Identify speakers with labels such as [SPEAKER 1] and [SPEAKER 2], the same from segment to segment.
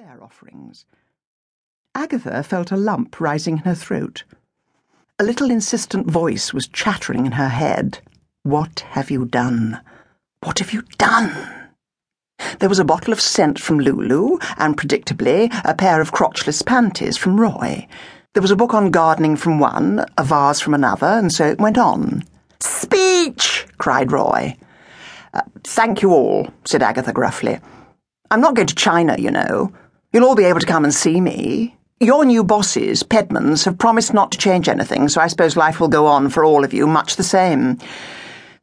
[SPEAKER 1] their offerings. Agatha felt a lump rising in her throat. A little insistent voice was chattering in her head. What have you done? What have you done? There was a bottle of scent from Lulu, and predictably, a pair of crotchless panties from Roy. There was a book on gardening from one, a vase from another, and so it went on. Speech! cried Roy. Uh, thank you all, said Agatha gruffly. I'm not going to China, you know. You'll all be able to come and see me. Your new bosses, Pedmans, have promised not to change anything, so I suppose life will go on for all of you much the same.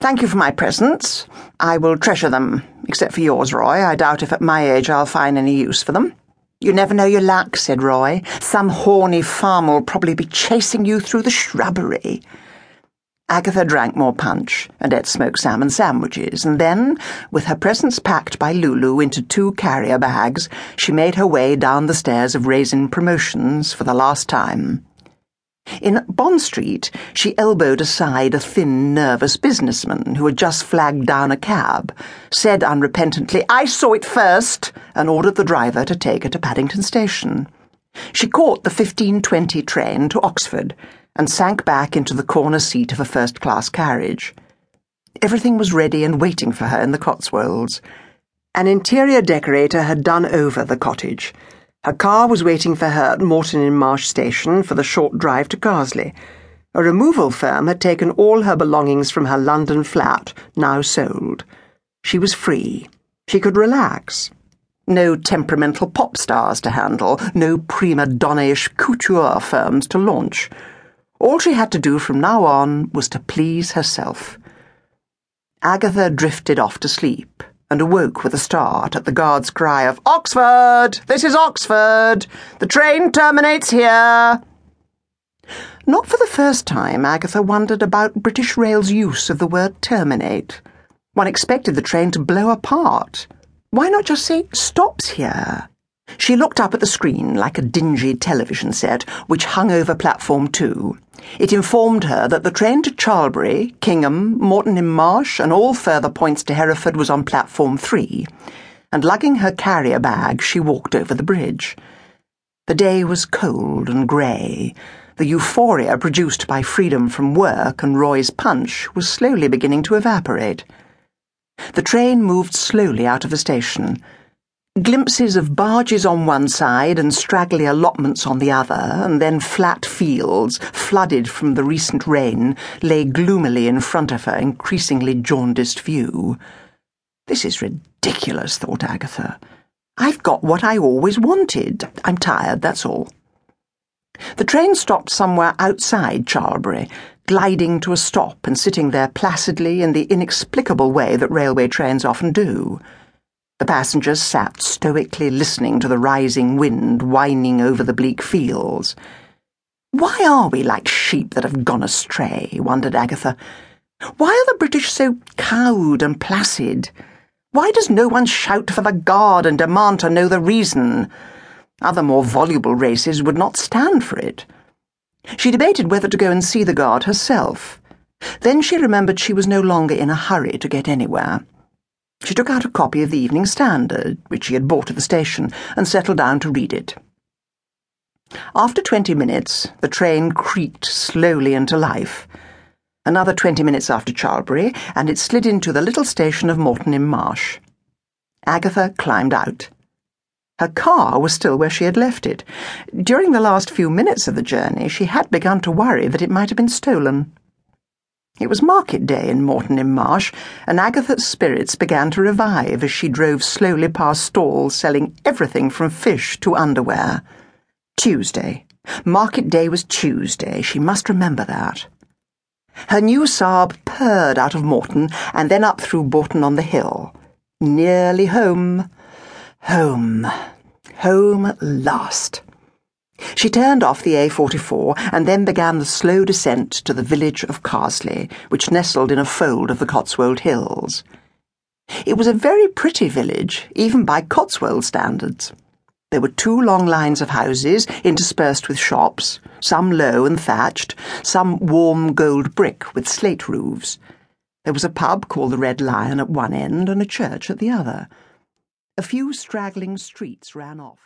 [SPEAKER 1] Thank you for my presents. I will treasure them, except for yours, Roy. I doubt if at my age I'll find any use for them. You never know your luck, said Roy. Some horny farmer will probably be chasing you through the shrubbery. Agatha drank more punch and ate smoked salmon sandwiches, and then, with her presents packed by Lulu into two carrier bags, she made her way down the stairs of Raisin Promotions for the last time. In Bond Street, she elbowed aside a thin, nervous businessman who had just flagged down a cab, said unrepentantly, I saw it first, and ordered the driver to take her to Paddington Station. She caught the 1520 train to Oxford and sank back into the corner seat of a first class carriage. Everything was ready and waiting for her in the Cotswolds. An interior decorator had done over the cottage. Her car was waiting for her at Moreton in Marsh Station for the short drive to Carsely. A removal firm had taken all her belongings from her London flat, now sold. She was free. She could relax. No temperamental pop stars to handle, no prima donna-ish couture firms to launch. All she had to do from now on was to please herself. Agatha drifted off to sleep and awoke with a start at the guard's cry of Oxford! This is Oxford! The train terminates here! Not for the first time, Agatha wondered about British Rail's use of the word terminate. One expected the train to blow apart. Why not just say stops here? She looked up at the screen like a dingy television set which hung over platform two. It informed her that the train to Charlbury, Kingham, Moreton in Marsh, and all further points to Hereford was on platform three, and lugging her carrier bag, she walked over the bridge. The day was cold and grey. The euphoria produced by freedom from work and Roy's punch was slowly beginning to evaporate. The train moved slowly out of the station. Glimpses of barges on one side and straggly allotments on the other, and then flat fields, flooded from the recent rain, lay gloomily in front of her increasingly jaundiced view. This is ridiculous, thought Agatha. I've got what I always wanted. I'm tired, that's all. The train stopped somewhere outside Charlbury, gliding to a stop and sitting there placidly in the inexplicable way that railway trains often do. The passengers sat stoically listening to the rising wind whining over the bleak fields. Why are we like sheep that have gone astray? wondered Agatha. Why are the British so cowed and placid? Why does no one shout for the guard and demand to know the reason? Other more voluble races would not stand for it. She debated whether to go and see the guard herself. Then she remembered she was no longer in a hurry to get anywhere. She took out a copy of the Evening Standard, which she had bought at the station, and settled down to read it. After twenty minutes, the train creaked slowly into life. Another twenty minutes after Charlbury, and it slid into the little station of Moreton in Marsh. Agatha climbed out. Her car was still where she had left it. During the last few minutes of the journey, she had begun to worry that it might have been stolen. It was market day in Moreton in Marsh, and Agatha's spirits began to revive as she drove slowly past stalls selling everything from fish to underwear. Tuesday. Market day was Tuesday. She must remember that. Her new Saab purred out of Moreton and then up through Bourton on the Hill. Nearly home. Home. Home at last. She turned off the A44 and then began the slow descent to the village of Carsely, which nestled in a fold of the Cotswold Hills. It was a very pretty village, even by Cotswold standards. There were two long lines of houses interspersed with shops, some low and thatched, some warm gold brick with slate roofs. There was a pub called the Red Lion at one end and a church at the other. A few straggling streets ran off.